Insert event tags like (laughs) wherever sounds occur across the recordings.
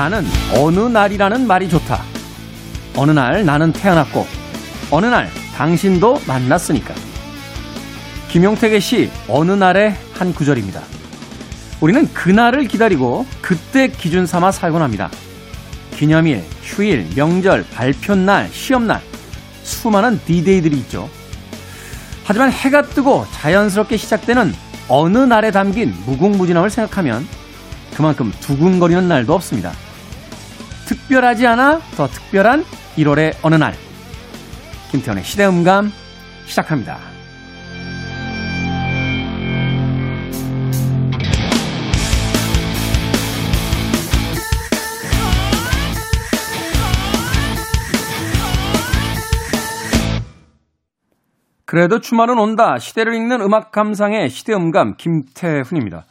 나는 어느 날이라는 말이 좋다. 어느 날 나는 태어났고, 어느 날 당신도 만났으니까. 김용택의 시, 어느 날의 한 구절입니다. 우리는 그날을 기다리고 그때 기준 삼아 살곤 합니다. 기념일, 휴일, 명절, 발표날, 시험날, 수많은 디데이들이 있죠. 하지만 해가 뜨고 자연스럽게 시작되는 어느 날에 담긴 무궁무진함을 생각하면 그만큼 두근거리는 날도 없습니다. 특별하지 않아 더 특별한 1월의 어느 날. 김태현의 시대음감 시작합니다. 그래도 주말은 온다. 시대를 읽는 음악 감상의 시대음감 김태훈입니다.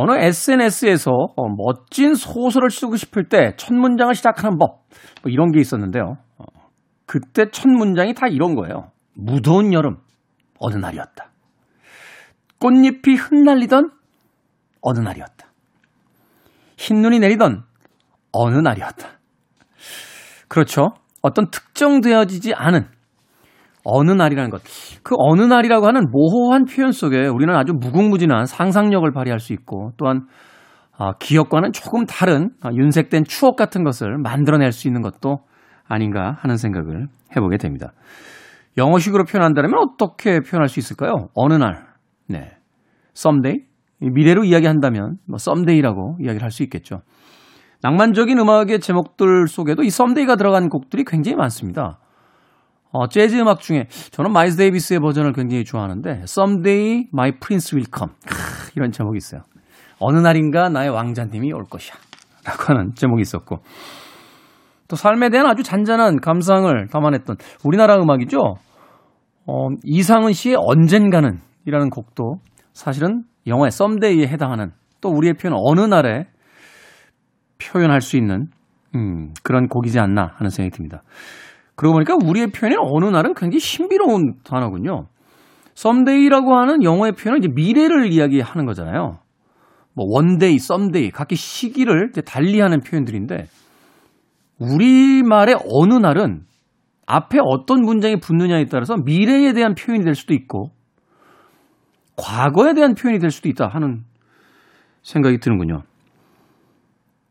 어느 SNS에서 어, 멋진 소설을 쓰고 싶을 때 첫 문장을 시작하는 법 뭐 이런 게 있었는데요. 어, 그때 첫 문장이 다 이런 거예요. 무더운 여름 어느 날이었다. 꽃잎이 흩날리던 어느 날이었다. 흰눈이 내리던 어느 날이었다. 그렇죠. 어떤 특정되어지지 않은 어느 날이라는 것. 그 어느 날이라고 하는 모호한 표현 속에 우리는 아주 무궁무진한 상상력을 발휘할 수 있고 또한 아, 기억과는 조금 다른 아, 윤색된 추억 같은 것을 만들어낼 수 있는 것도 아닌가 하는 생각을 해보게 됩니다. 영어식으로 표현한다면 어떻게 표현할 수 있을까요? 어느 날, 네, someday 미래로 이야기한다면 뭐 someday라고 이야기를 할 수 있겠죠. 낭만적인 음악의 제목들 속에도 이 someday가 들어간 곡들이 굉장히 많습니다. 어, 재즈 음악 중에 저는 마일스 데이비스의 버전을 굉장히 좋아하는데 Someday My Prince Will Come 크, 이런 제목이 있어요. 어느 날인가 나의 왕자님이 올 것이야 라고 하는 제목이 있었고 또 삶에 대한 아주 잔잔한 감상을 담아냈던 우리나라 음악이죠. 어, 이상은 씨의 언젠가는 이라는 곡도 사실은 영어의 someday에 해당하는 또 우리의 표현 어느 날에 표현할 수 있는 음, 그런 곡이지 않나 하는 생각이 듭니다. 그러고 보니까 우리의 표현이 어느 날은 굉장히 신비로운 단어군요. someday라고 하는 영어의 표현은 이제 미래를 이야기하는 거잖아요. 뭐 one day, someday 각기 시기를 달리하는 표현들인데 우리 말의 어느 날은 앞에 어떤 문장이 붙느냐에 따라서 미래에 대한 표현이 될 수도 있고 과거에 대한 표현이 될 수도 있다 하는 생각이 드는군요.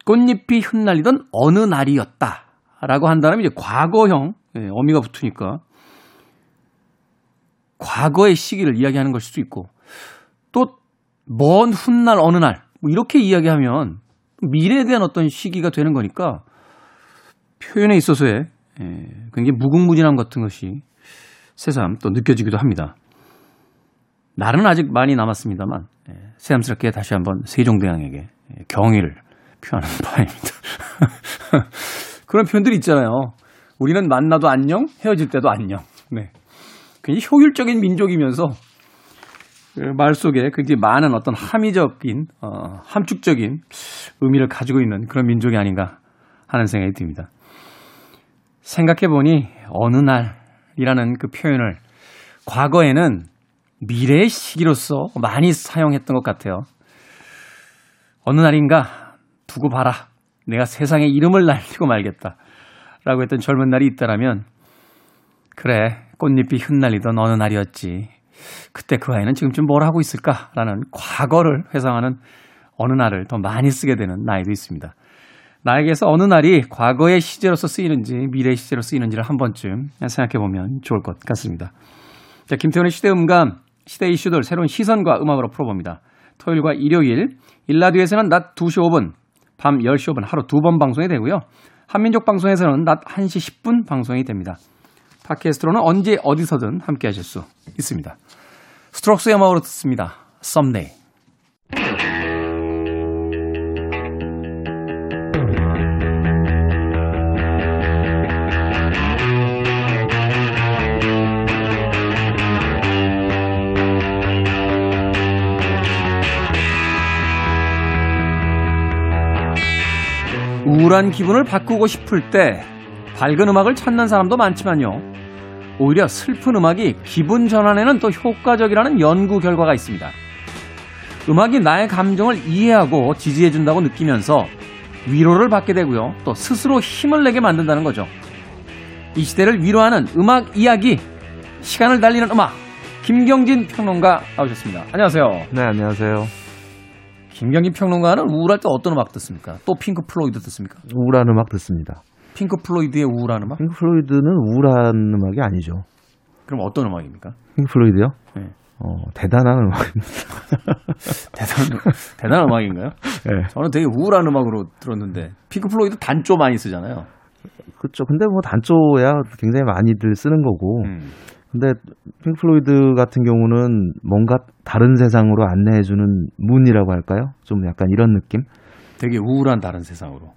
꽃잎이 흩날리던 어느 날이었다. 라고 한다면 이제 과거형 예, 어미가 붙으니까 과거의 시기를 이야기하는 걸 수도 있고 또 먼 훗날 어느 날 뭐 이렇게 이야기하면 미래에 대한 어떤 시기가 되는 거니까 표현에 있어서의 예, 굉장히 무궁무진함 같은 것이 새삼 또 느껴지기도 합니다. 날은 아직 많이 남았습니다만 예, 새삼스럽게 다시 한번 세종대왕에게 경의를 표하는 (laughs) 바입니다. 그런 표현들이 있잖아요. 우리는 만나도 안녕, 헤어질 때도 안녕. 네. 굉장히 효율적인 민족이면서 그말 속에 굉장히 많은 어떤 함의적인, 어, 함축적인 의미를 가지고 있는 그런 민족이 아닌가 하는 생각이 듭니다. 생각해보니 어느 날이라는 그 표현을 과거에는 미래의 시기로서 많이 사용했던 것 같아요. 어느 날인가 두고 봐라. 내가 세상에 이름을 날리고 말겠다. 라고 했던 젊은 날이 있다라면, 그래, 꽃잎이 흩날리던 어느 날이었지. 그때 그 아이는 지금쯤 뭘 하고 있을까? 라는 과거를 회상하는 어느 날을 더 많이 쓰게 되는 나이도 있습니다. 나에게서 어느 날이 과거의 시제로서 쓰이는지 미래의 시제로 쓰이는지를 한 번쯤 생각해 보면 좋을 것 같습니다. 자, 김태훈의 시대 음감, 시대 이슈들 새로운 시선과 음악으로 풀어봅니다. 토요일과 일요일, 일라디오에서는 낮 2시 5분, 밤 10시 5분 하루 두 번 방송이 되고요. 한민족 방송에서는 낮 1시 10분 방송이 됩니다. 팟캐스트로는 언제 어디서든 함께 하실 수 있습니다. 스트록스의 음악으로 듣습니다. Someday. 우울한 기분을 바꾸고 싶을 때 밝은 음악을 찾는 사람도 많지만요. 오히려 슬픈 음악이 기분 전환에는 더 효과적이라는 연구 결과가 있습니다. 음악이 나의 감정을 이해하고 지지해준다고 느끼면서 위로를 받게 되고요. 또 스스로 힘을 내게 만든다는 거죠. 이 시대를 위로하는 음악 이야기, 시간을 달리는 음악, 김경진 평론가 나오셨습니다. 안녕하세요. 네, 안녕하세요. 김경진 평론가는 우울할 때 어떤 음악 듣습니까? 또 핑크 플로이드 듣습니까? 우울한 음악 듣습니다. 핑크 플로이드의 우울한 음악? 핑크 플로이드는 우울한 음악이 아니죠. 그럼 어떤 음악입니까? 핑크 플로이드요? 네. 어, 대단한 음악입니다. (laughs) 대단한, 대단한 음악인가요? 네. 저는 되게 우울한 음악으로 들었는데, 핑크 플로이드 단조 많이 쓰잖아요. 그렇죠. 근데 뭐 단조야 굉장히 많이들 쓰는 거고. 음. 근데 핑크 플로이드 같은 경우는 뭔가 다른 세상으로 안내해주는 문이라고 할까요? 좀 약간 이런 느낌? 되게 우울한 다른 세상으로.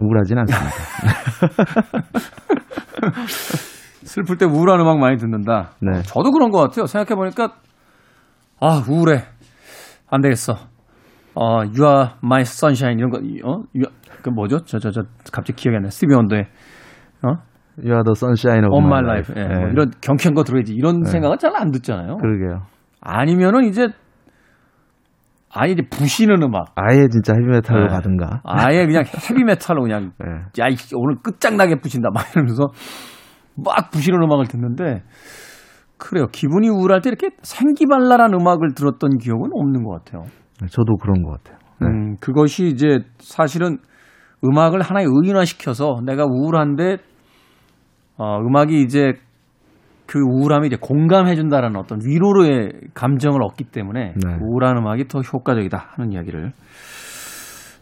우울하진 않습니다. (laughs) 슬플 때 우울한 음악 많이 듣는다. 네. 저도 그런 것 같아요. 생각해 보니까, 아, 우울해. 안 되겠어. 어, You are my sunshine. 이런 거, 어? 그 뭐죠? 저, 저, 저, 갑자기 기억이 안 나. 스티비 원더의, 어? You are the sunshine of my my life. life. 예, 뭐 이런 경쾌한 거 들어야지. 이런 생각은 잘 안 듣잖아요. 그러게요. 아니면은 이제, 아예 이제 부시는 음악. 아예 진짜 헤비메탈로 네. 가든가. 아예 그냥 헤비메탈로 그냥 네. (laughs) 야, 이 오늘 끝장나게 부신다. 막 이러면서 막 부시는 음악을 듣는데, 그래요. 기분이 우울할 때 이렇게 생기발랄한 음악을 들었던 기억은 없는 것 같아요. 저도 그런 것 같아요. 네. 음, 그것이 이제 사실은 음악을 하나의 의인화시켜서 내가 우울한데, 어, 음악이 이제 그 우울함이 이제 공감해준다라는 어떤 위로의 감정을 얻기 때문에 네. 우울한 음악이 더 효과적이다 하는 이야기를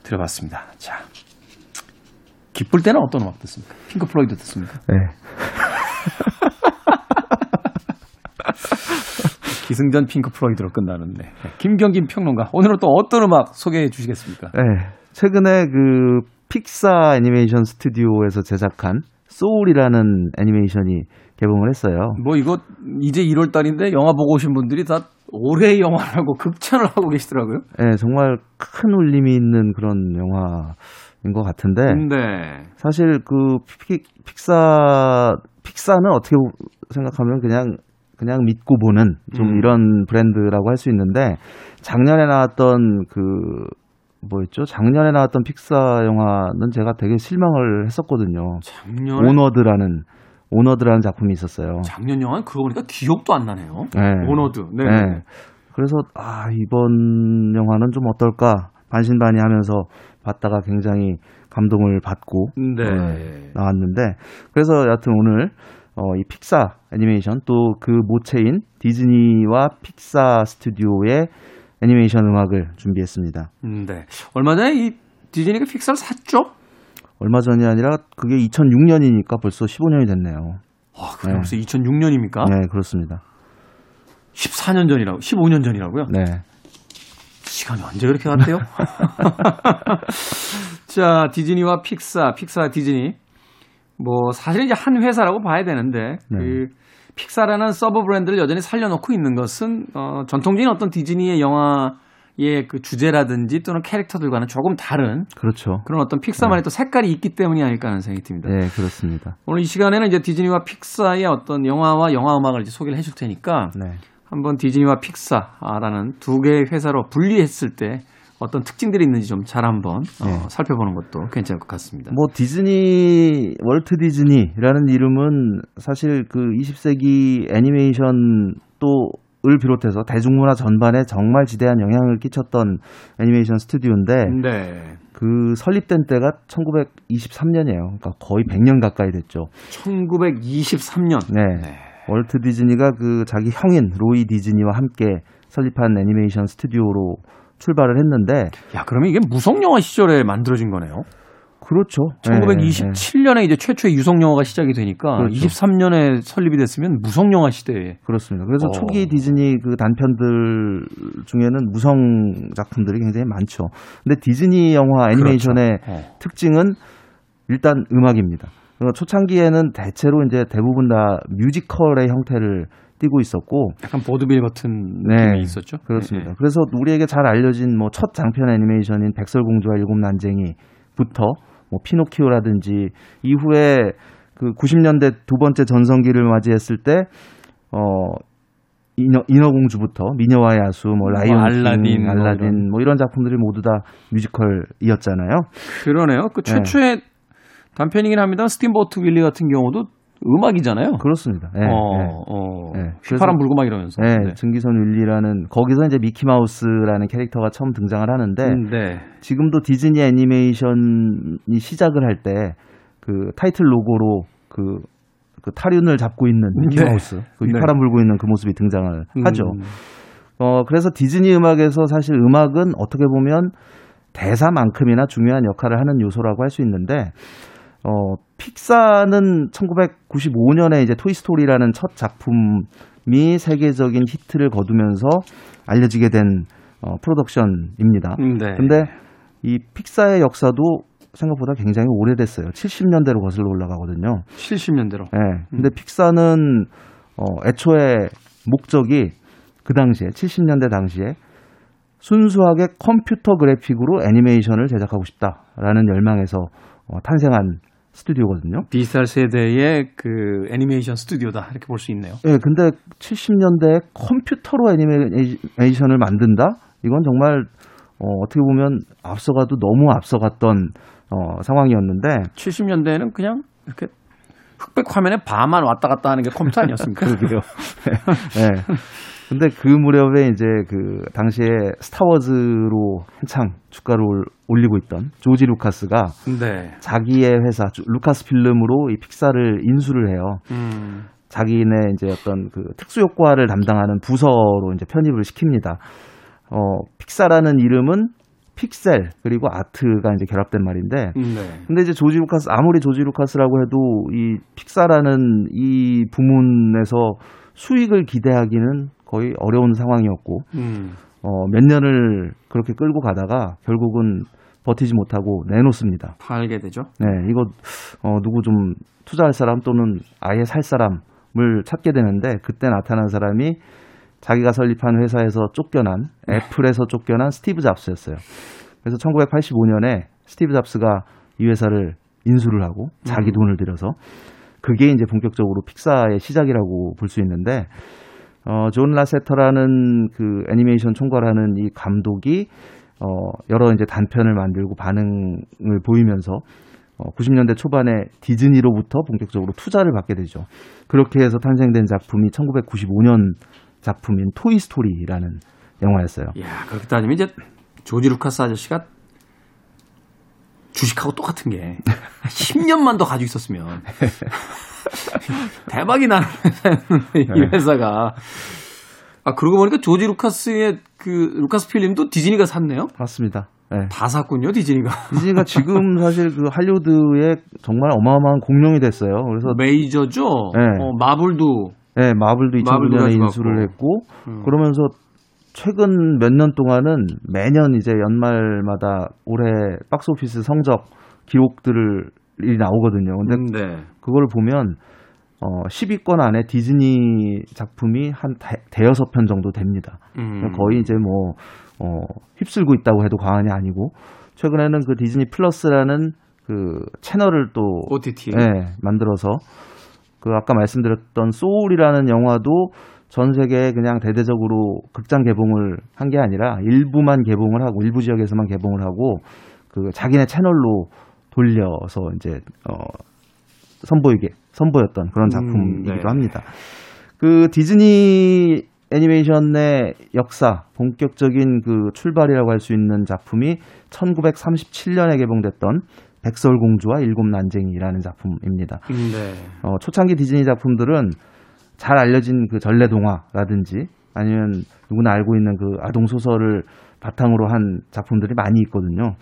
들어봤습니다. 자. 기쁠 때는 어떤 음악 듣습니까? 핑크 플로이드 듣습니까? 네. (laughs) 기승전 핑크 플로이드로 끝나는데. 네. 김경진 평론가. 오늘은 또 어떤 음악 소개해 주시겠습니까? 네. 최근에 그 픽사 애니메이션 스튜디오에서 제작한 소울이라는 애니메이션이 개봉을 했어요. 뭐 이거 이제 1월 달인데 영화 보고 오신 분들이 다 올해의 영화라고 극찬을 하고 계시더라고요. 네, 정말 큰 울림이 있는 그런 영화인 것 같은데 네. 사실 그 픽, 픽사 픽사는 어떻게 생각하면 그냥 그냥 믿고 보는 좀 음. 이런 브랜드라고 할 수 있는데 작년에 나왔던 그 뭐였죠? 작년에 나왔던 픽사 영화는 제가 되게 실망을 했었거든요. 작년에 Onward라는 Onward라는 작품이 있었어요. 작년 영화는 그거 보니까 기억도 안 나네요. 네. Onward. 네. 네. 그래서 아 이번 영화는 좀 어떨까 반신반의하면서 봤다가 굉장히 감동을 받고 네. 네, 나왔는데 그래서 여하튼 오늘 어, 이 픽사 애니메이션 또 그 모체인 디즈니와 픽사 스튜디오의 애니메이션 음악을 준비했습니다. 음, 네. 얼마 전에 이 디즈니가 픽사를 샀죠? 얼마 전이 아니라 그게 2006년이니까 벌써 15년이 됐네요. 아, 그게 네. 벌써 2006년입니까? 네, 그렇습니다. 14년 전이라고, 15년 전이라고요? 네. 시간이 언제 그렇게 갔대요? (laughs) (laughs) 자, 디즈니와 픽사, 픽사 디즈니. 뭐, 사실 이제 한 회사라고 봐야 되는데, 네. 그, 픽사라는 서브 브랜드를 여전히 살려놓고 있는 것은, 어, 전통적인 어떤 디즈니의 영화의 그 주제라든지 또는 캐릭터들과는 조금 다른 그렇죠. 그런 어떤 픽사만의 또 색깔이 있기 때문이 아닐까 하는 생각이 듭니다. 네, 그렇습니다. 오늘 이 시간에는 이제 디즈니와 픽사의 어떤 영화와 영화 음악을 이제 소개를 해줄 테니까, 네. 한번 디즈니와 픽사라는 두 개의 회사로 분리했을 때 어떤 특징들이 있는지 좀 잘 한번 어, 네. 살펴보는 것도 괜찮을 것 같습니다. 뭐 디즈니 월트 디즈니라는 이름은 사실 그 20세기 애니메이션 또을 비롯해서 대중문화 전반에 정말 지대한 영향을 끼쳤던 애니메이션 스튜디오인데 네. 그 설립된 때가 1923년이에요. 그러니까 거의 100년 가까이 됐죠. 1923년. 네. 월트 디즈니가 그 자기 형인 로이 디즈니와 함께 설립한 애니메이션 스튜디오로 출발을 했는데 야, 그러면 이게 무성 영화 시절에 만들어진 거네요. 그렇죠. 네, 네. 1927년에 이제 최초의 유성 영화가 시작이 되니까 그렇죠. 23년에 설립이 됐으면 무성 영화 시대에 그렇습니다. 그래서 어. 초기 디즈니 그 단편들 중에는 무성 작품들이 굉장히 많죠. 근데 디즈니 영화 애니메이션의 그렇죠. 어. 특징은 일단 음악입니다. 초창기에는 대체로 이제 대부분 다 뮤지컬의 형태를 띠고 있었고 약간 보드빌 같은 네, 느낌이 있었죠. 그렇습니다. 네, 그래서 우리에게 잘 알려진 뭐 첫 장편 애니메이션인 백설공주와 일곱 난쟁이부터 뭐 피노키오라든지 이후에 그 90년대 두 번째 전성기를 맞이했을 때 어 인어, 인어공주부터 미녀와의 야수, 뭐 라이온 뭐 알라딘, 뭐 알라딘 이런. 뭐 이런 작품들이 모두 다 뮤지컬이었잖아요. 그러네요. 그 네. 최초의 단편이긴 합니다. Steamboat Willie 같은 경우도 음악이잖아요. 그렇습니다. 예, 어, 예. 어. 네, 휘파람 불고 막 이러면서. 네, 네. 증기선 윌리라는 거기서 이제 미키 마우스라는 캐릭터가 처음 등장을 하는데 음, 네. 지금도 디즈니 애니메이션이 시작을 할 때 그 타이틀 로고로 그, 그 타륜을 잡고 있는 미키 네. 마우스, 그 네. 휘파람 불고 있는 그 모습이 등장을 하죠. 음, 어, 그래서 디즈니 음악에서 사실 음악은 어떻게 보면 대사만큼이나 중요한 역할을 하는 요소라고 할 수 있는데, 어, 픽사는 1995년에 이제 토이스토리라는 첫 작품이 세계적인 히트를 거두면서 알려지게 된 어, 프로덕션입니다. 음, 네. 근데 이 픽사의 역사도 생각보다 굉장히 오래됐어요. 70년대로 거슬러 올라가거든요. 70년대로. 예. 근데 픽사는 어, 애초에 목적이 그 당시에 70년대 당시에 순수하게 컴퓨터 그래픽으로 애니메이션을 제작하고 싶다라는 열망에서 어, 탄생한 스튜디오거든요. 비슷할 세대의 그 애니메이션 스튜디오다 이렇게 볼 수 있네요. 예, 근데 70년대에 컴퓨터로 애니메이션을 만든다? 이건 정말 어, 어떻게 보면 앞서가도 너무 앞서갔던 어, 상황이었는데 70년대에는 그냥 이렇게 흑백 화면에 바만 왔다 갔다 하는 게 컴퓨터 아니었습니까? (laughs) 그러게요. 예. (laughs) 근데 그 무렵에 이제 그 당시에 스타워즈로 한창 주가를 올- 올리고 있던 조지 루카스가 네. 자기의 회사 주- 루카스 필름으로 이 픽사를 인수를 해요. 음. 자기네 이제 어떤 그 특수 효과를 담당하는 부서로 이제 편입을 시킵니다. 어, 픽사라는 이름은 픽셀 그리고 아트가 이제 결합된 말인데 음, 네. 근데 이제 조지 루카스 아무리 조지 루카스라고 해도 이 픽사라는 이 부문에서 수익을 기대하기는 거의 어려운 상황이었고 음. 어, 몇 년을 그렇게 끌고 가다가 결국은 버티지 못하고 내놓습니다. 팔게 되죠. 네, 이거 어, 누구 좀 투자할 사람 또는 아예 살 사람을 찾게 되는데 그때 나타난 사람이 자기가 설립한 회사에서 쫓겨난 애플에서 쫓겨난 스티브 잡스였어요. 그래서 1985년에 스티브 잡스가 이 회사를 인수를 하고 자기 음. 돈을 들여서 그게 이제 본격적으로 픽사의 시작이라고 볼 수 있는데 어, 존 라세터라는 그 애니메이션 총괄하는 이 감독이 어, 여러 이제 단편을 만들고 반응을 보이면서 어, 90년대 초반에 디즈니로부터 본격적으로 투자를 받게 되죠. 그렇게 해서 탄생된 작품이 1995년 작품인 토이 스토리라는 영화였어요. 야 그렇게 따지면 이제 조지 루카스 아저씨가 주식하고 똑같은 게 10년만 더 가지고 있었으면 (laughs) 대박이 나는 회사였는데 이 네. 회사가 아 그러고 보니까 조지 루카스의 그 루카스 필름도 디즈니가 샀네요. 맞습니다. 네. 다 샀군요 디즈니가. 디즈니가 지금 사실 그 할리우드에 정말 어마어마한 공룡이 됐어요. 그래서 메이저죠. 네. 어, 마블도 네, 마블도 마블도 2009년에 가지고 인수를. 했고 음. 그러면서 최근 몇 년 동안은 매년 이제 연말마다 올해 박스오피스 성적 기록들이 나오거든요. 근데 음, 네. 그걸 보면 어 10위권 안에 디즈니 작품이 한 대, 대여섯 편 정도 됩니다. 음. 거의 이제 뭐 어, 휩쓸고 있다고 해도 과언이 아니고 최근에는 그 디즈니 플러스라는 그 채널을 또 OTT. 예, 만들어서 그 아까 말씀드렸던 소울이라는 영화도 전 세계에 그냥 대대적으로 극장 개봉을 한 게 아니라 일부만 개봉을 하고 일부 지역에서만 개봉을 하고 그 자기네 채널로 돌려서 이제 어 선보이게 선보였던 그런 작품이기도 네. 합니다. 그 디즈니 애니메이션의 역사 본격적인 그 출발이라고 할 수 있는 작품이 1937년에 개봉됐던 백설공주와 일곱 난쟁이라는 작품입니다. 음, 네. 어, 초창기 디즈니 작품들은 잘 알려진 그 전래 동화라든지 아니면 누구나 알고 있는 그 아동 소설을 바탕으로 한 작품들이 많이 있거든요.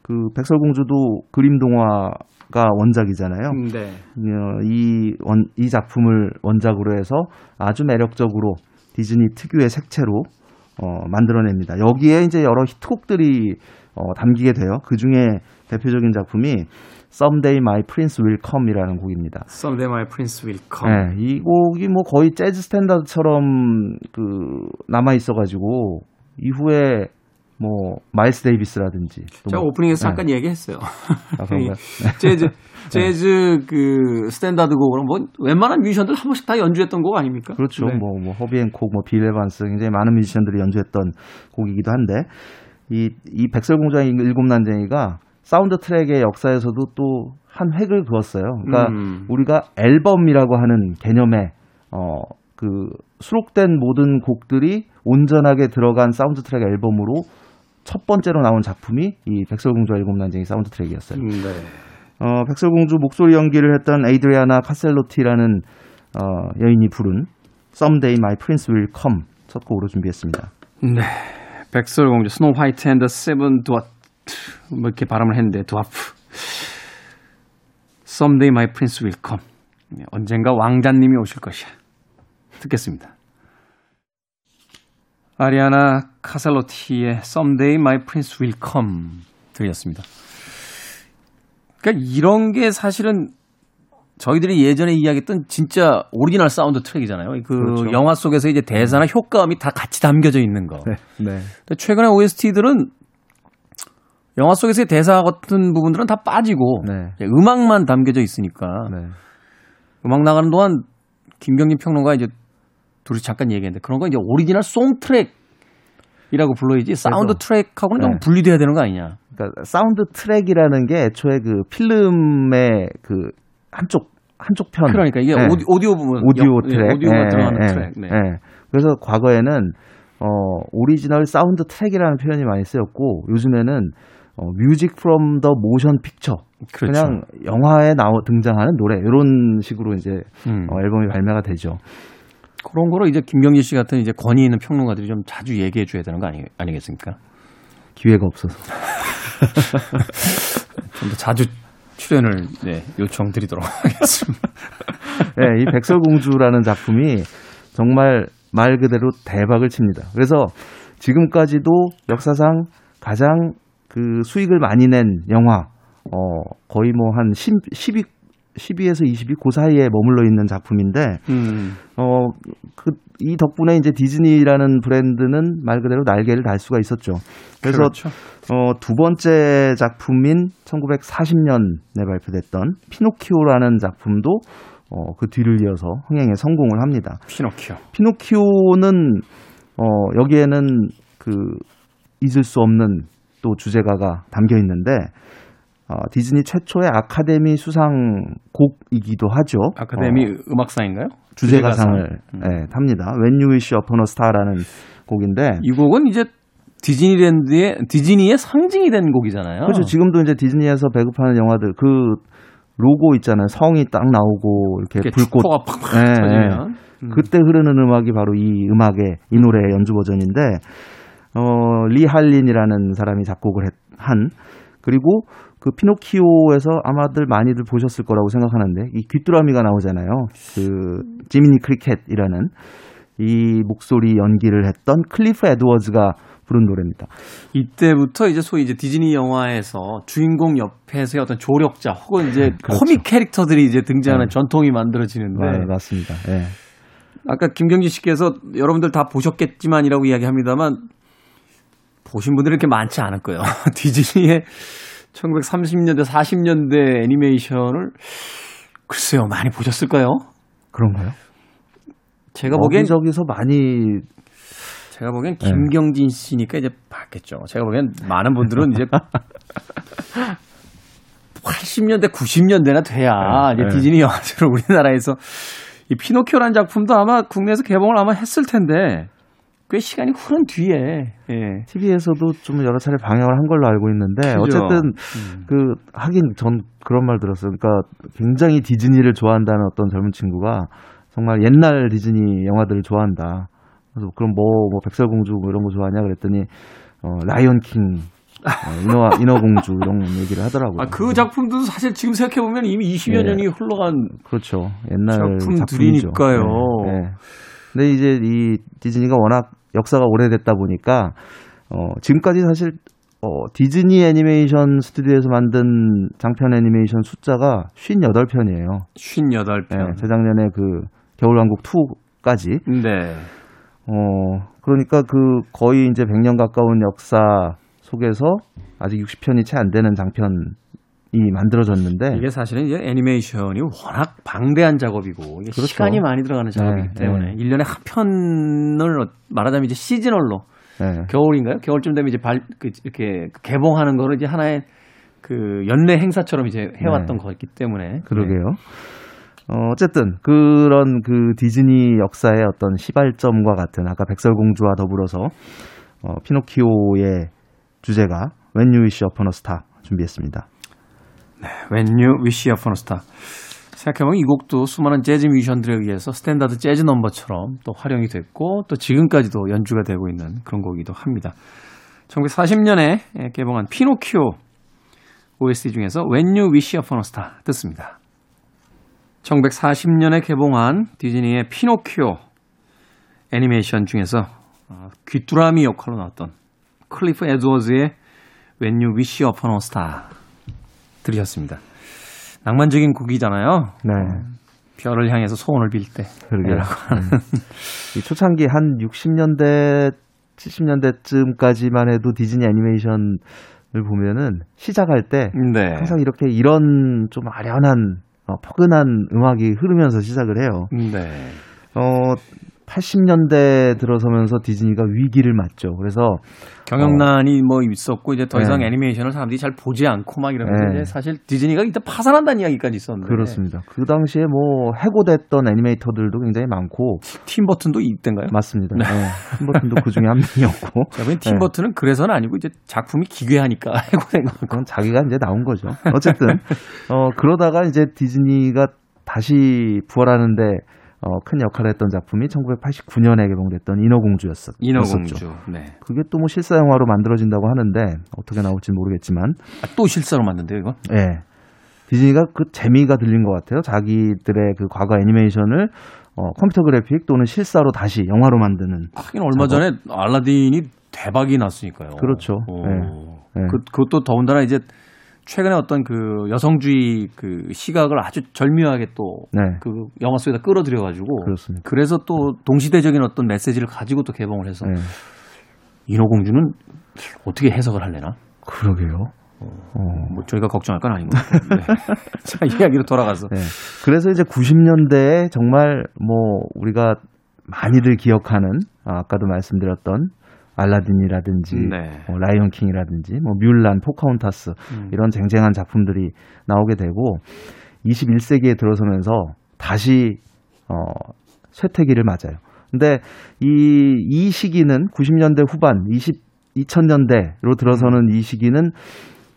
그 백설공주도 그림 동화가 원작이잖아요. 음, 네. 어, 이, 원, 이 작품을 원작으로 해서 아주 매력적으로 디즈니 특유의 색채로 어, 만들어냅니다. 여기에 이제 여러 히트곡들이 어, 담기게 돼요. 그 중에 대표적인 작품이 Someday My Prince Will Come이라는 곡입니다. Someday My Prince Will Come. 네, 이 곡이 뭐 거의 재즈 스탠다드처럼 그 남아 있어가지고 이후에 뭐 마일스 데이비스라든지 또 제가 뭐- 오프닝에서 네. 잠깐 얘기했어요. 아? (laughs) 네. 재즈 재즈 그 스탠다드 곡은 뭐 웬만한 뮤지션들 한 번씩 다 연주했던 곡 아닙니까? 그렇죠. 네. 뭐, 뭐, 허비 행콕, 뭐, 빌 에반스, 굉장히 많은 뮤지션들이 연주했던 곡이기도 한데, 이, 이 백설공주와 일곱 난쟁이가 사운드 트랙의 역사에서도 또 한 획을 그었어요. 그러니까 음. 우리가 앨범이라고 하는 개념에, 어, 그, 수록된 모든 곡들이 온전하게 들어간 사운드 트랙 앨범으로 첫 번째로 나온 작품이 이 백설공주와 일곱 난쟁이 사운드 트랙이었어요. 네. 어, 백설공주 목소리 연기를 했던 에이드리아나 카셀로티라는 어, 여인이 부른 Someday My Prince Will Come 첫 곡으로 준비했습니다. 네. 백설공주 Snow White and Seven Dwarf 뭐 이렇게 발음을 했는데 dwarf Someday my prince will come 네, 언젠가 왕자님이 오실 것이야 듣겠습니다 아리아나 카살로티의 Someday my prince will come 들렸습니다 그러니까 이런 게 사실은 저희들이 예전에 이야기했던 진짜 오리지널 사운드 트랙이잖아요. 그 그렇죠. 영화 속에서 이제 대사나 효과음이 다 같이 담겨져 있는 거. 네. 근데 최근에 OST들은 영화 속에서의 대사 같은 부분들은 다 빠지고 네. 음악만 담겨져 있으니까 네. 음악 나가는 동안 김경림 평론가 이제 둘이 잠깐 얘기했는데 그런 거 이제 오리지널 song 트랙이라고 불러야지 사운드 트랙하고는 좀 네. 분리돼야 되는 거 아니냐. 그러니까 사운드 트랙이라는 게 애초에 그 필름의 그 한쪽 한쪽 편 그러니까 이게 네. 오디, 오디오 부분 오디오 역- 예, 트랙 오디오가 예, 들어가는 예, 트랙. 네. 예. 그래서 과거에는 어 오리지널 사운드 트랙이라는 표현이 많이 쓰였고 요즘에는 어 music from the motion picture. 그냥 영화에 나오 등장하는 노래 이런 식으로 이제 음. 어, 앨범이 발매가 되죠. 그런 거로 이제 김경진 씨 같은 이제 권위 있는 평론가들이 좀 자주 얘기해 줘야 되는 거 아니, 아니겠습니까? 기회가 없어서. (laughs) 좀 더 자주 출연을 네, 요청드리도록 (laughs) 하겠습니다. 네, 이 백설공주라는 작품이 정말 말 그대로 대박을 칩니다. 그래서 지금까지도 역사상 가장 그 수익을 많이 낸 영화, 어, 거의 뭐 한 10, 12, 12에서 20위 그 사이에 머물러 있는 작품인데, 음. 어, 그, 이 덕분에 이제 디즈니라는 브랜드는 말 그대로 날개를 달 수가 있었죠. 그래서 그렇죠. 어, 두 번째 작품인 1940년에 발표됐던 피노키오라는 작품도 어, 그 뒤를 이어서 흥행에 성공을 합니다. 피노키오. 피노키오는 어, 여기에는 그 잊을 수 없는 또 주제가가 담겨 있는데 어, 디즈니 최초의 아카데미 수상곡이기도 하죠. 아카데미 어, 음악상인가요? 주제가상을 예, 탑니다. When You Wish Upon a Star라는 곡인데 이 곡은 이제 디즈니랜드의 디즈니의 상징이 된 곡이잖아요. 그렇죠. 지금도 이제 디즈니에서 배급하는 영화들 그 로고 있잖아요. 성이 딱 나오고 이렇게 이렇게 불꽃 축포가 팍팍 예, 터지면 음. 그때 흐르는 음악이 바로 이 음악의 이 노래의 연주 버전인데 어, 리 할린이라는 사람이 작곡을 했, 한 그리고 그 피노키오에서 아마들 많이들 보셨을 거라고 생각하는데 이 귀뚜라미가 나오잖아요. 그 지미니 크리켓이라는 이 목소리 연기를 했던 클리프 에드워즈가 부른 노래입니다. 이때부터 이제 소위 이제 디즈니 영화에서 주인공 옆에서의 어떤 조력자 혹은 이제 그렇죠. 코믹 캐릭터들이 이제 등장하는 네. 전통이 만들어지는데 아, 맞습니다. 예. 아까 김경진 씨께서 여러분들 다 보셨겠지만이라고 이야기합니다만 보신 분들이 이렇게 많지 않을 거예요. (laughs) 디즈니의 1930년대, 40년대 애니메이션을 글쎄요, 많이 보셨을까요? 그런가요? 제가 보기엔 여기저기서 많이 제가 보기엔 네. 김경진 씨니까 이제 봤겠죠. 제가 보기엔 많은 분들은 이제 (laughs) 80년대, 90년대나 돼야 이제 네. 디즈니 영화들을 우리나라에서 이 피노키오라는 작품도 아마 국내에서 개봉을 아마 했을 텐데 꽤 시간이 흐른 뒤에 예. TV에서도 좀 여러 차례 방영을 한 걸로 알고 있는데 그죠. 어쨌든 음. 그 하긴 전 그런 말 들었어요. 그러니까 굉장히 디즈니를 좋아한다는 어떤 젊은 친구가 정말 옛날 디즈니 영화들을 좋아한다. 그래서 그럼 뭐, 뭐 백설공주 뭐 이런 거 좋아하냐 그랬더니 어, 라이언 킹, 어, 인어 (laughs) 인어공주 이런 얘기를 하더라고요. 아, 그 작품도 사실 지금 생각해 보면 이미 20여 예. 년이 흘러간 그렇죠. 옛날 작품들이니까요. 작품이죠. 네, 네. 근데 이제 이 디즈니가 워낙 역사가 오래됐다 보니까 어, 지금까지 사실 어, 디즈니 애니메이션 스튜디오에서 만든 장편 애니메이션 숫자가 58편이에요. 58편. 네, 재작년에 그 겨울왕국 2까지. 네. 어, 그러니까 그 거의 이제 100년 가까운 역사 속에서 아직 60편이 채 안 되는 장편 이 만들어졌는데 이게 사실은 이제 애니메이션이 워낙 방대한 작업이고 이게 그렇죠. 시간이 많이 들어가는 작업이기 네, 때문에 일 1년에 한 편을 말하자면 이제 시즌얼로 네. 겨울인가요? 겨울쯤 되면 이제 발, 그, 이렇게 개봉하는 거를 이제 하나의 그 연례 행사처럼 이제 해왔던 네. 거였기 때문에. 그러게요. 어, 어쨌든 그런 그 디즈니 역사의 어떤 시발점과 같은 아까 백설공주와 더불어서 어, 피노키오의 주제가 When You Wish Upon a Star 준비했습니다. 네. When You Wish Upon a Star. 생각해보면 이 곡도 수많은 재즈 뮤지션들에 의해서 스탠다드 재즈 넘버처럼 또 활용이 됐고 또 지금까지도 연주가 되고 있는 그런 곡이기도 합니다. 1940년에 개봉한 피노키오 OST 중에서 When You Wish Upon a Star 듣습니다. 1940년에 개봉한 디즈니의 피노키오 애니메이션 중에서 어, 귀뚜라미 역할로 나왔던 클리프 에드워즈의 When You Wish Upon a Star 들으셨습니다. 낭만적인 곡이잖아요. 네. 별을 향해서 소원을 빌 때. 그러게요. 이 초창기 한 60년대, 70년대쯤까지만 해도 디즈니 애니메이션을 보면은 시작할 때 네. 항상 이렇게 이런 좀 아련한 어, 포근한 음악이 흐르면서 시작을 해요. 네. 어, 80년대 들어서면서 디즈니가 위기를 맞죠. 그래서 경영난이 뭐 있었고 이제 더 이상 네. 애니메이션을 사람들이 잘 보지 않고 막 이러면서 네. 이제 사실 디즈니가 일단 파산한다는 이야기까지 있었는데 그렇습니다. 그 당시에 뭐 해고됐던 애니메이터들도 굉장히 많고 팀 버튼도 이때인가요? 맞습니다. 네. 팀 버튼도 그 중에 한 명이었고 (laughs) 팀 버튼은 그래서는 아니고 이제 작품이 기괴하니까 (laughs) 해고된 거 그건 자기가 이제 나온 거죠. 어쨌든 (laughs) 어 그러다가 이제 디즈니가 다시 부활하는데 어, 큰 역할을 했던 작품이 1989년에 개봉됐던 인어공주였었죠. 인어공주. 네. 그게 또 뭐 실사 영화로 만들어진다고 하는데 어떻게 나올지 모르겠지만 아, 또 실사로 만든대요 이거? 예. 디즈니가 그 재미가 들린 것 같아요. 자기들의 그 과거 애니메이션을 어, 컴퓨터 그래픽 또는 실사로 다시 영화로 만드는. 하긴 얼마 전에 알라딘이 대박이 났으니까요. 그렇죠. 오. 네. 네. 그, 그것도 더군다나 이제 최근에 어떤 그 여성주의 그 시각을 아주 절묘하게 또그 네. 영화 속에다 끌어들여가지고 그렇습니다. 그래서 또 동시대적인 어떤 메시지를 가지고 또 개봉을 해서 네. 인어공주는 어떻게 해석을 할래나? 그러게요. 어. 뭐 저희가 걱정할 건 아닌 것 같아요. 네. (laughs) (laughs) 자 이야기로 돌아가서 네. 그래서 이제 90년대에 정말 뭐 우리가 많이들 기억하는 아, 아까도 말씀드렸던 알라딘이라든지 네. 뭐 라이온 킹이라든지 뭐 뮬란, 포카혼타스 음. 이런 쟁쟁한 작품들이 나오게 되고 21세기에 들어서면서 다시 어 쇠퇴기를 맞아요. 근데 이, 이 시기는 90년대 후반, 20, 2000년대로 들어서는 이 시기는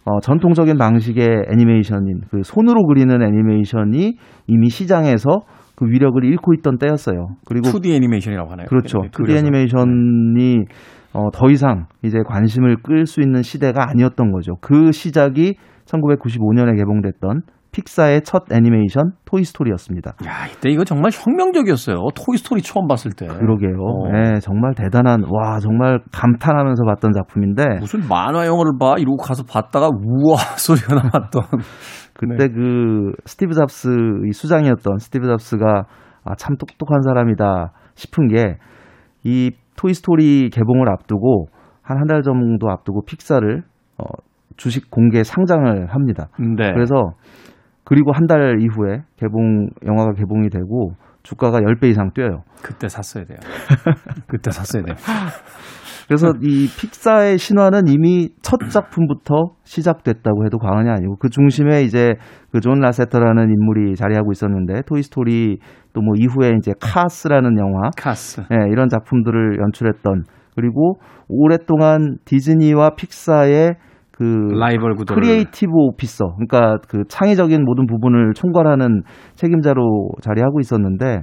어, 전통적인 방식의 애니메이션인 그 손으로 그리는 애니메이션이 이미 시장에서 그 위력을 잃고 있던 때였어요. 그리고 2D 애니메이션이라고 하나요? 그렇죠. 이렇게 2D 그려서. 애니메이션이 어, 더 이상 이제 관심을 끌 수 있는 시대가 아니었던 거죠. 그 시작이 1995년에 개봉됐던 픽사의 첫 애니메이션 토이스토리였습니다. 야 이때 이거 정말 혁명적이었어요. 토이스토리 처음 봤을 때. 그러게요. 어. 네, 정말 대단한 와 정말 감탄하면서 봤던 작품인데 무슨 만화 영화를 봐 이러고 가서 봤다가 우와 소리가 나왔던 (laughs) 그때 그 스티브 잡스 이 수장이었던 스티브 잡스가 아, 참 똑똑한 사람이다 싶은 게 이 토이 스토리 개봉을 앞두고 한 한 달 정도 앞두고 픽사를 어, 주식 공개 상장을 합니다. 네. 그래서 그리고 한 달 이후에 개봉 영화가 개봉이 되고 주가가 10배 이상 뛰어요. 그때 샀어야 돼요. (laughs) 그때 샀어야 돼요. (laughs) 그래서 이 픽사의 신화는 이미 첫 작품부터 시작됐다고 해도 과언이 아니고 그 중심에 이제 그 존 라세터라는 인물이 자리하고 있었는데 토이 스토리 또 뭐 이후에 이제 카스라는 영화 카스. 예, 이런 작품들을 연출했던 그리고 오랫동안 디즈니와 픽사의 그 라이벌 구도를 creative officer, 그러니까 그 창의적인 모든 부분을 총괄하는 책임자로 자리하고 있었는데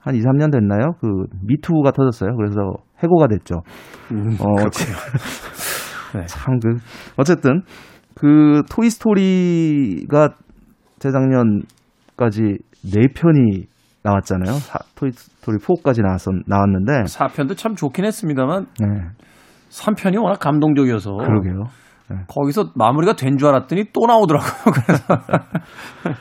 한 2, 3년 됐나요? 그 미투가 터졌어요. 그래서 해고가 됐죠. 음, 어. (laughs) 네. 참 그 어쨌든 그 토이 스토리가 재작년까지 네 편이 나왔잖아요. 사, 토이 스토리 4까지 나왔었 나왔는데 4편도 참 좋긴 했습니다만 네, 3편이 워낙 감동적이어서 그러게요. 거기서 마무리가 된 줄 알았더니 또 나오더라고요. (laughs) 그래서 (laughs)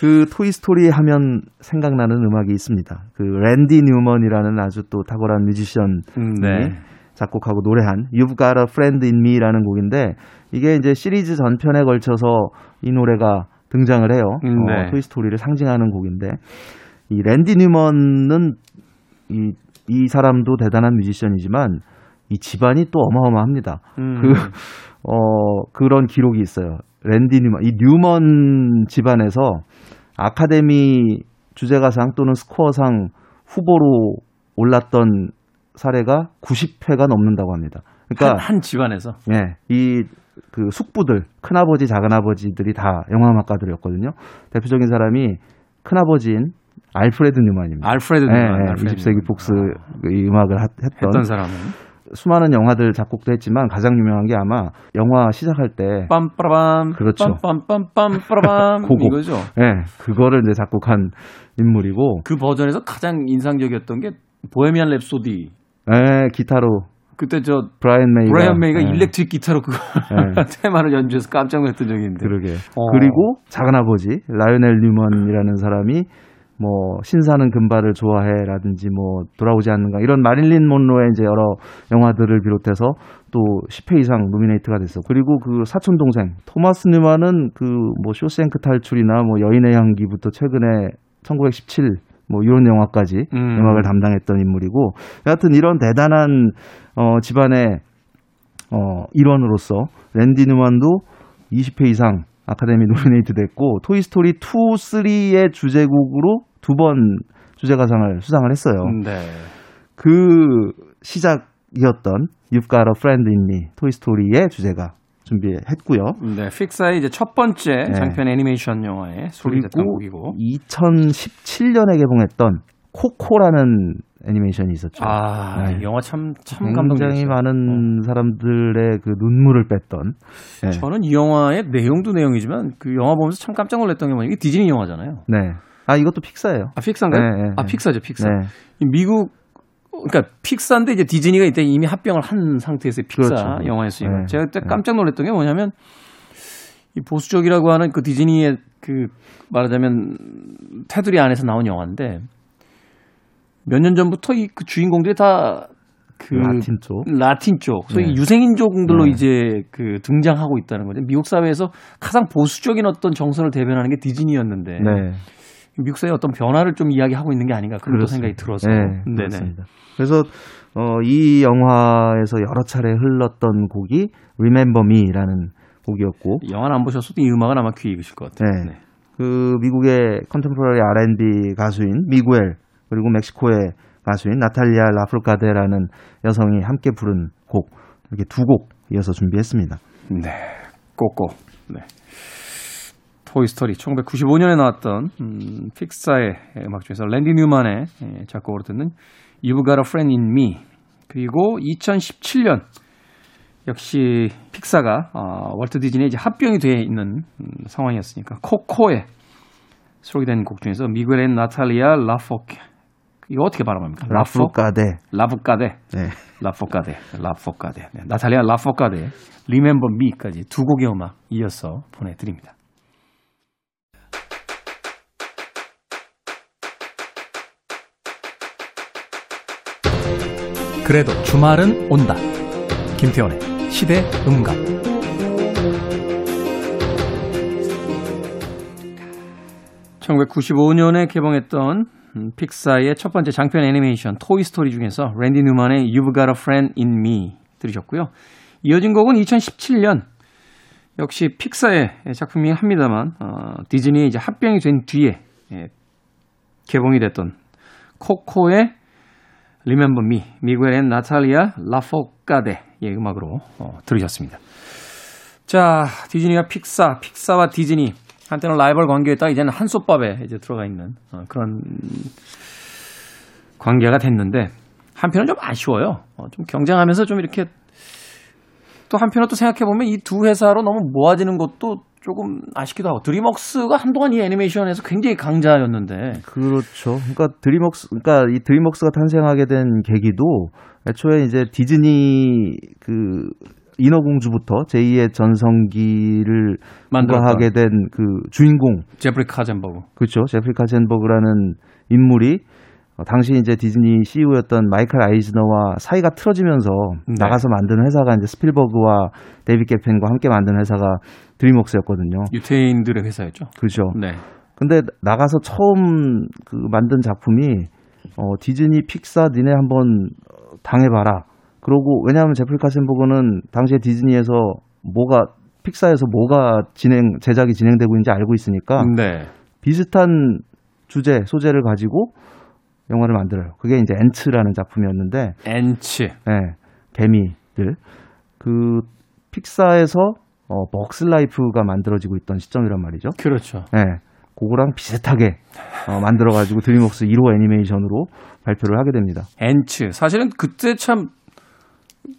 그 토이스토리 하면 생각나는 음악이 있습니다. 그 랜디 뉴먼이라는 아주 또 탁월한 뮤지션이 음, 네. 작곡하고 노래한 You've Got a Friend in Me라는 곡인데 이게 이제 시리즈 전편에 걸쳐서 이 노래가 등장을 해요. 음, 네. 어, 토이스토리를 상징하는 곡인데 이 랜디 뉴먼은 이, 이 사람도 대단한 뮤지션이지만 이 집안이 또 어마어마합니다. 음. 그, 어, 그런 기록이 있어요. 랜디 뉴먼, 이 뉴먼 집안에서 아카데미 주제가상 또는 스코어상 후보로 올랐던 사례가 90회가 넘는다고 합니다. 한, 그러니까 한 집안에서. 예, 이 그 숙부들, 큰아버지, 작은아버지들이 다 영화음악가들이었거든요. 대표적인 사람이 큰아버지인 알프레드 뉴만입니다. 알프레드 예, 뉴만. 예, 알프레드 20세기 뉴만. 폭스 아, 이 음악을 하- 했던 했던 사람은 수많은 영화들 작곡도 했지만 가장 유명한 게 아마 영화 시작할 때 빰빠라밤 그렇죠. 빰빰빰빰빠라밤 그거. (laughs) 이거죠. 예, 그거를 이제 작곡한 인물이고 그 버전에서 가장 인상적이었던 게 보헤미안 랩소디. 예, 기타로 그때 저 브라이언 메이가 브라이언 메이가 예, 일렉트릭 기타로 그거 예. (laughs) 테마를 연주해서 깜짝 놀랐던 적이 있는데. 그러게. 어. 그리고 작은 아버지 라이오넬 뉴먼이라는 사람이 뭐 신사는 금발을 좋아해라든지 뭐 돌아오지 않는가 이런 마릴린 몬로의 이제 여러 영화들을 비롯해서 또 10회 이상 노미네이트가 됐어. 그리고 그 사촌 동생 토마스 뉴먼은 그 뭐 쇼생크 탈출이나 뭐 여인의 향기부터 최근에 1917 뭐 이런 영화까지 음. 음악을 담당했던 인물이고 여하튼 이런 대단한 어 집안의 어 일원으로서 랜디 뉴만도 20회 이상 아카데미 노미네이트 됐고 토이스토리 2, 3의 주제곡으로 두 번 주제가상을 수상을 했어요. 네. 그 시작이었던 You've Got a Friend in Me 토이스토리의 주제가 준비했고요. 네, 픽사의 이제 첫 번째 네. 장편 애니메이션 소개됐던 그리고 곡이고. 2017년에 개봉했던 코코라는 애니메이션이 있었죠. 아, 네. 이 영화 참, 참 굉장히 감동적이었어요. 많은 사람들의 그 눈물을 뺐던 네. 저는 이 영화의 내용도 내용이지만 그 영화 보면서 참 깜짝 놀랐던 게 뭐냐면 이게 디즈니 영화잖아요. 네. 아 이것도 픽사예요. 아, 픽사인가요? 네, 네, 아, 네. 픽사죠, 픽사. 네. 이 미국 그러니까 픽사인데 이제 디즈니가 이때 이미 합병을 한 상태에서 픽사 그렇죠. 영화였으니까 네, 제가 그때 네. 깜짝 놀랐던 게 뭐냐면 이 보수적이라고 하는 그 디즈니의 그 말하자면 테두리 안에서 나온 영화인데 몇 년 전부터 이 그 주인공들이 다그 라틴 쪽. 라틴 쪽, 소위 네. 유생인종들로 네. 이제 그 등장하고 있다는 거죠. 미국 사회에서 가장 보수적인 어떤 정서를 대변하는 게 디즈니였는데 네. 미국 사회의 어떤 변화를 좀 이야기하고 있는 게 아닌가 그런 또 생각이 들어서. 네. 그렇습니다. 그래서 어, 이 영화에서 여러 차례 흘렀던 곡이 Remember Me라는 곡이었고 영화는 안 보셨어도 이 음악은 아마 귀 익으실 것 같아요. 네. 그 미국의 contemporary R&B 가수인 미구엘 그리고 멕시코의 가수인 나탈리아 라푸르카데라는 여성이 함께 부른 곡 이렇게 두 곡 이어서 준비했습니다. 네. 코코. 네. 토이스토리 1995년에 나왔던 음, 픽사의 음악 중에서 랜디 뉴만의 예, 작곡으로 듣는 You've Got a Friend in Me 그리고 2017년 역시 픽사가 어, 월트 디즈니에 이제 합병이 되어 있는 음, 상황이었으니까 코코에 소개된 곡 중에서 미구엘의 나탈리아 라포케 이거 어떻게 발음합니까? 라포? 라프르카데. 라포카데 네. 라포카데, 라포카데, 네, 나탈리아 라포카데, 리멤버 미까지 두 곡의 음악 이어서 보내드립니다. 그래도 주말은 온다. 김태원의 시대 음감. (1995년에) 개봉했던 음, 픽사의 첫 번째 장편 애니메이션 토이 스토리 중에서 랜디 뉴만의 You've Got a Friend in Me 들으셨고요. 이어진 곡은 2017년 역시 픽사의 작품이긴 합니다만 어, 디즈니에 이제 합병이 된 뒤에 예, 개봉이 됐던 코코의 Remember Me 미구엘의 나탈리아 라포카데의 음악으로 어, 들으셨습니다. 자 디즈니와 픽사, 픽사와 디즈니 한때는 라이벌 관계였다가 이제는 한솥밥에 이제 들어가 있는 어, 그런 관계가 됐는데 한편은 좀 아쉬워요. 어, 좀 경쟁하면서 좀 이렇게 또 한편으로 또 생각해 보면 이 두 회사로 너무 모아지는 것도 조금 아쉽기도 하고 드림웍스가 한동안 이 애니메이션에서 굉장히 강자였는데 그렇죠. 그러니까 드림웍스, 그러니까 이 드림웍스가 탄생하게 된 계기도 애초에 이제 디즈니 그 인어공주부터 제2의 전성기를 구가하게 된 그 주인공 제프리 카젠버그 그렇죠 제프리 카젠버그라는 인물이 어, 당시 이제 디즈니 CEO였던 마이클 아이즈너와 사이가 틀어지면서 네. 나가서 만든 회사가 이제 스필버그와 데이비 게펜과 함께 만든 회사가 드림웍스였거든요. 유태인들의 회사였죠. 그렇죠. 네. 근데 나가서 처음 그 만든 작품이 어 디즈니 픽사 니네 한번 당해봐라. 그러고 왜냐하면 제프리 카센버그는 당시에 디즈니에서 뭐가 픽사에서 뭐가 진행 제작이 진행되고 있는지 알고 있으니까 네. 비슷한 주제 소재를 가지고 영화를 만들어요. 그게 이제 엔츠라는 작품이었는데 엔츠. 네. 개미들. 그 픽사에서 어 벅스 라이프가 만들어지고 있던 시점이란 말이죠. 그렇죠. 네. 그거랑 비슷하게 어, 만들어가지고 드림웍스 1호 애니메이션으로 발표를 하게 됩니다. 엔츠. 사실은 그때 참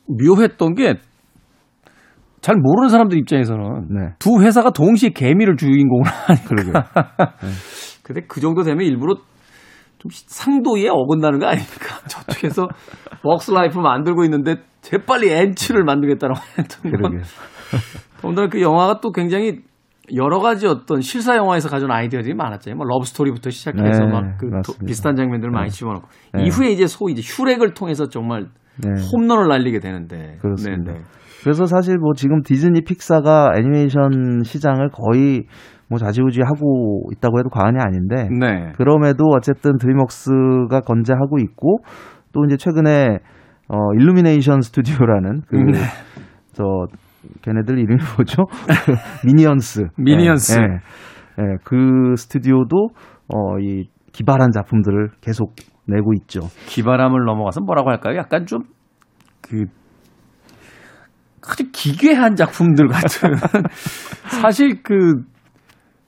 묘했던 게 잘 모르는 사람들 입장에서는 네. 두 회사가 동시에 개미를 주인공으로 (laughs) 하니까. 네. 근데 그 정도 되면 일부러 좀 상도에 어긋나는 거 아닙니까? (laughs) 저쪽에서 벅스 라이프 만들고 있는데 재빨리 엔츠를 만들겠다라고 했던 건. 더군다나 그 영화가 또 굉장히 여러 가지 어떤 실사 영화에서 가져온 아이디어들이 많았잖아요. 뭐 러브 스토리부터 시작해서 네, 막그 비슷한 장면들을 많이 네. 집어넣고 네. 이후에 이제 소위 이제 슈렉을 통해서 정말 네. 홈런을 날리게 되는데 그렇습니다. 네, 네. 그래서 사실 뭐 지금 디즈니 픽사가 애니메이션 시장을 거의 뭐 좌지우지하고 있다고 해도 과언이 아닌데 네. 그럼에도 어쨌든 드림웍스가 건재하고 있고 또 이제 최근에 어 일루미네이션 스튜디오라는 그저 네. 걔네들 이름이 (laughs) 뭐죠? (laughs) 미니언스. 미니언스. 예, 예, 예, 그 스튜디오도 어, 이 기발한 작품들을 계속 내고 있죠. 기발함을 넘어가서 뭐라고 할까요? 약간 좀 그 아주 기괴한 작품들 같은 (laughs) 사실 그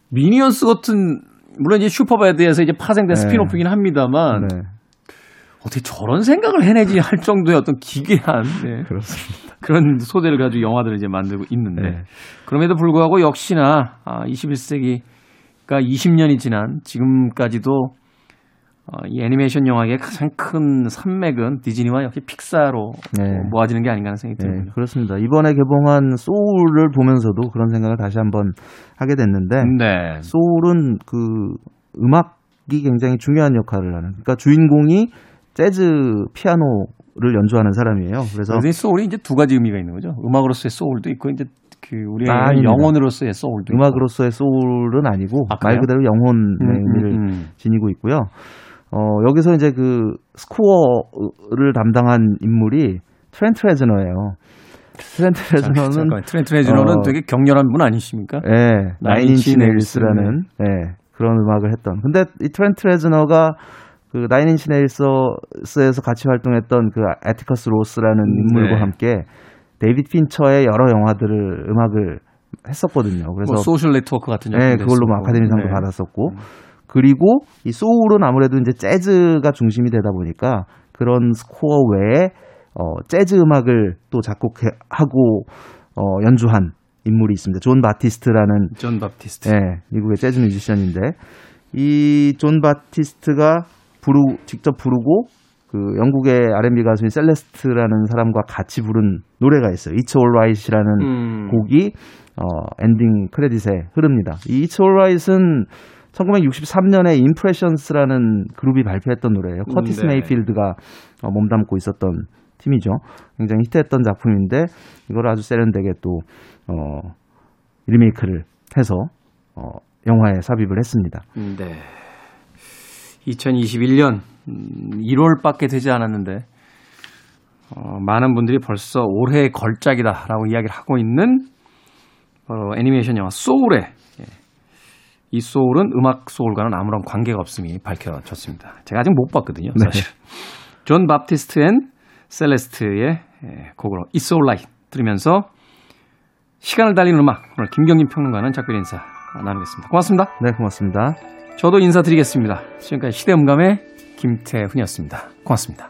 미니언스 같은 물론 이제 슈퍼배드에서 이제 파생된 네. spin-off긴 합니다만 네. 어떻게 저런 생각을 해내지 할 정도의 어떤 기괴한 네. 그렇습니다. 그런 소재를 가지고 영화들을 이제 만들고 있는데 네. 그럼에도 불구하고 역시나 아, 21세기가 20년이 지난 지금까지도 어, 이 애니메이션 영화의 가장 큰 산맥은 디즈니와 역시 픽사로 네. 모아지는 게 아닌가 하는 생각이 듭니다. 네, 그렇습니다. 이번에 개봉한 소울을 보면서도 그런 생각을 다시 한번 하게 됐는데 네. 소울은 그 음악이 굉장히 중요한 역할을 하는 그러니까 주인공이 재즈 피아노를 연주하는 사람이에요. 그래서 소울이 이제 두 가지 의미가 있는 거죠. 음악으로서의 소울도 있고 이제 그 우리의 아, 영혼으로서의 소울도 음악으로서의 소울은 아니고 아, 말 그대로 영혼의 음, 음 의미를 음, 음. 지니고 있고요. 어, 여기서 이제 그 스코어를 담당한 인물이 트렌트 레즈너예요. 트렌트 레즈너는 트렌트 레즈너는 어, 되게 격렬한 분 아니십니까? 네, 나인인치 네일스라는 네, 그런 음악을 했던. 근데 이 트렌트 레즈너가 그 나인인치 네일스에서 같이 활동했던 그 에티커스 로스라는 인물과 네. 함께 데이빗 핀처의 여러 영화들을 음악을 했었거든요. 그래서 뭐 소셜 네트워크 같은 네, 그걸로 뭐 아카데미상도 네. 받았었고. 음. 그리고 이 소울은 아무래도 이제 재즈가 중심이 되다 보니까 그런 스코어 외에 어, 재즈 음악을 또 작곡하고 어, 연주한 인물이 있습니다. 존 바티스트라는 존 바티스트. 네, 미국의 재즈 뮤지션인데 이 존 바티스트가 부르 직접 부르고 그 영국의 R&B 가수인 셀레스트라는 사람과 같이 부른 노래가 있어요. It's Alright이라는 음. 곡이 어, 엔딩 크레딧에 흐릅니다. 이 It's Alright은 1963년에 임프레션스라는 그룹이 발표했던 노래예요. 음, 커티스 네. 메이필드가 어, 몸담고 있었던 팀이죠. 굉장히 히트했던 작품인데 이걸 아주 세련되게 또 어, 리메이크를 해서 어, 영화에 삽입을 했습니다. 네. 2021년 1월밖에 음, 되지 않았는데 어, 많은 분들이 벌써 올해의 걸작이다라고 이야기를 하고 있는 어, 애니메이션 영화 소울의 이 소울은 음악 소울과는 아무런 관계가 없음이 밝혀졌습니다. 제가 아직 못 봤거든요. 네. 사실. 네. 존 바티스트 and 셀레스트의 곡으로 It's Alright 들으면서 시간을 달리는 음악 오늘 김경진 평론가는 작별 인사 나누겠습니다. 고맙습니다. 네, 고맙습니다. 저도 인사드리겠습니다. 지금까지 시대음감의 김태훈이었습니다. 고맙습니다.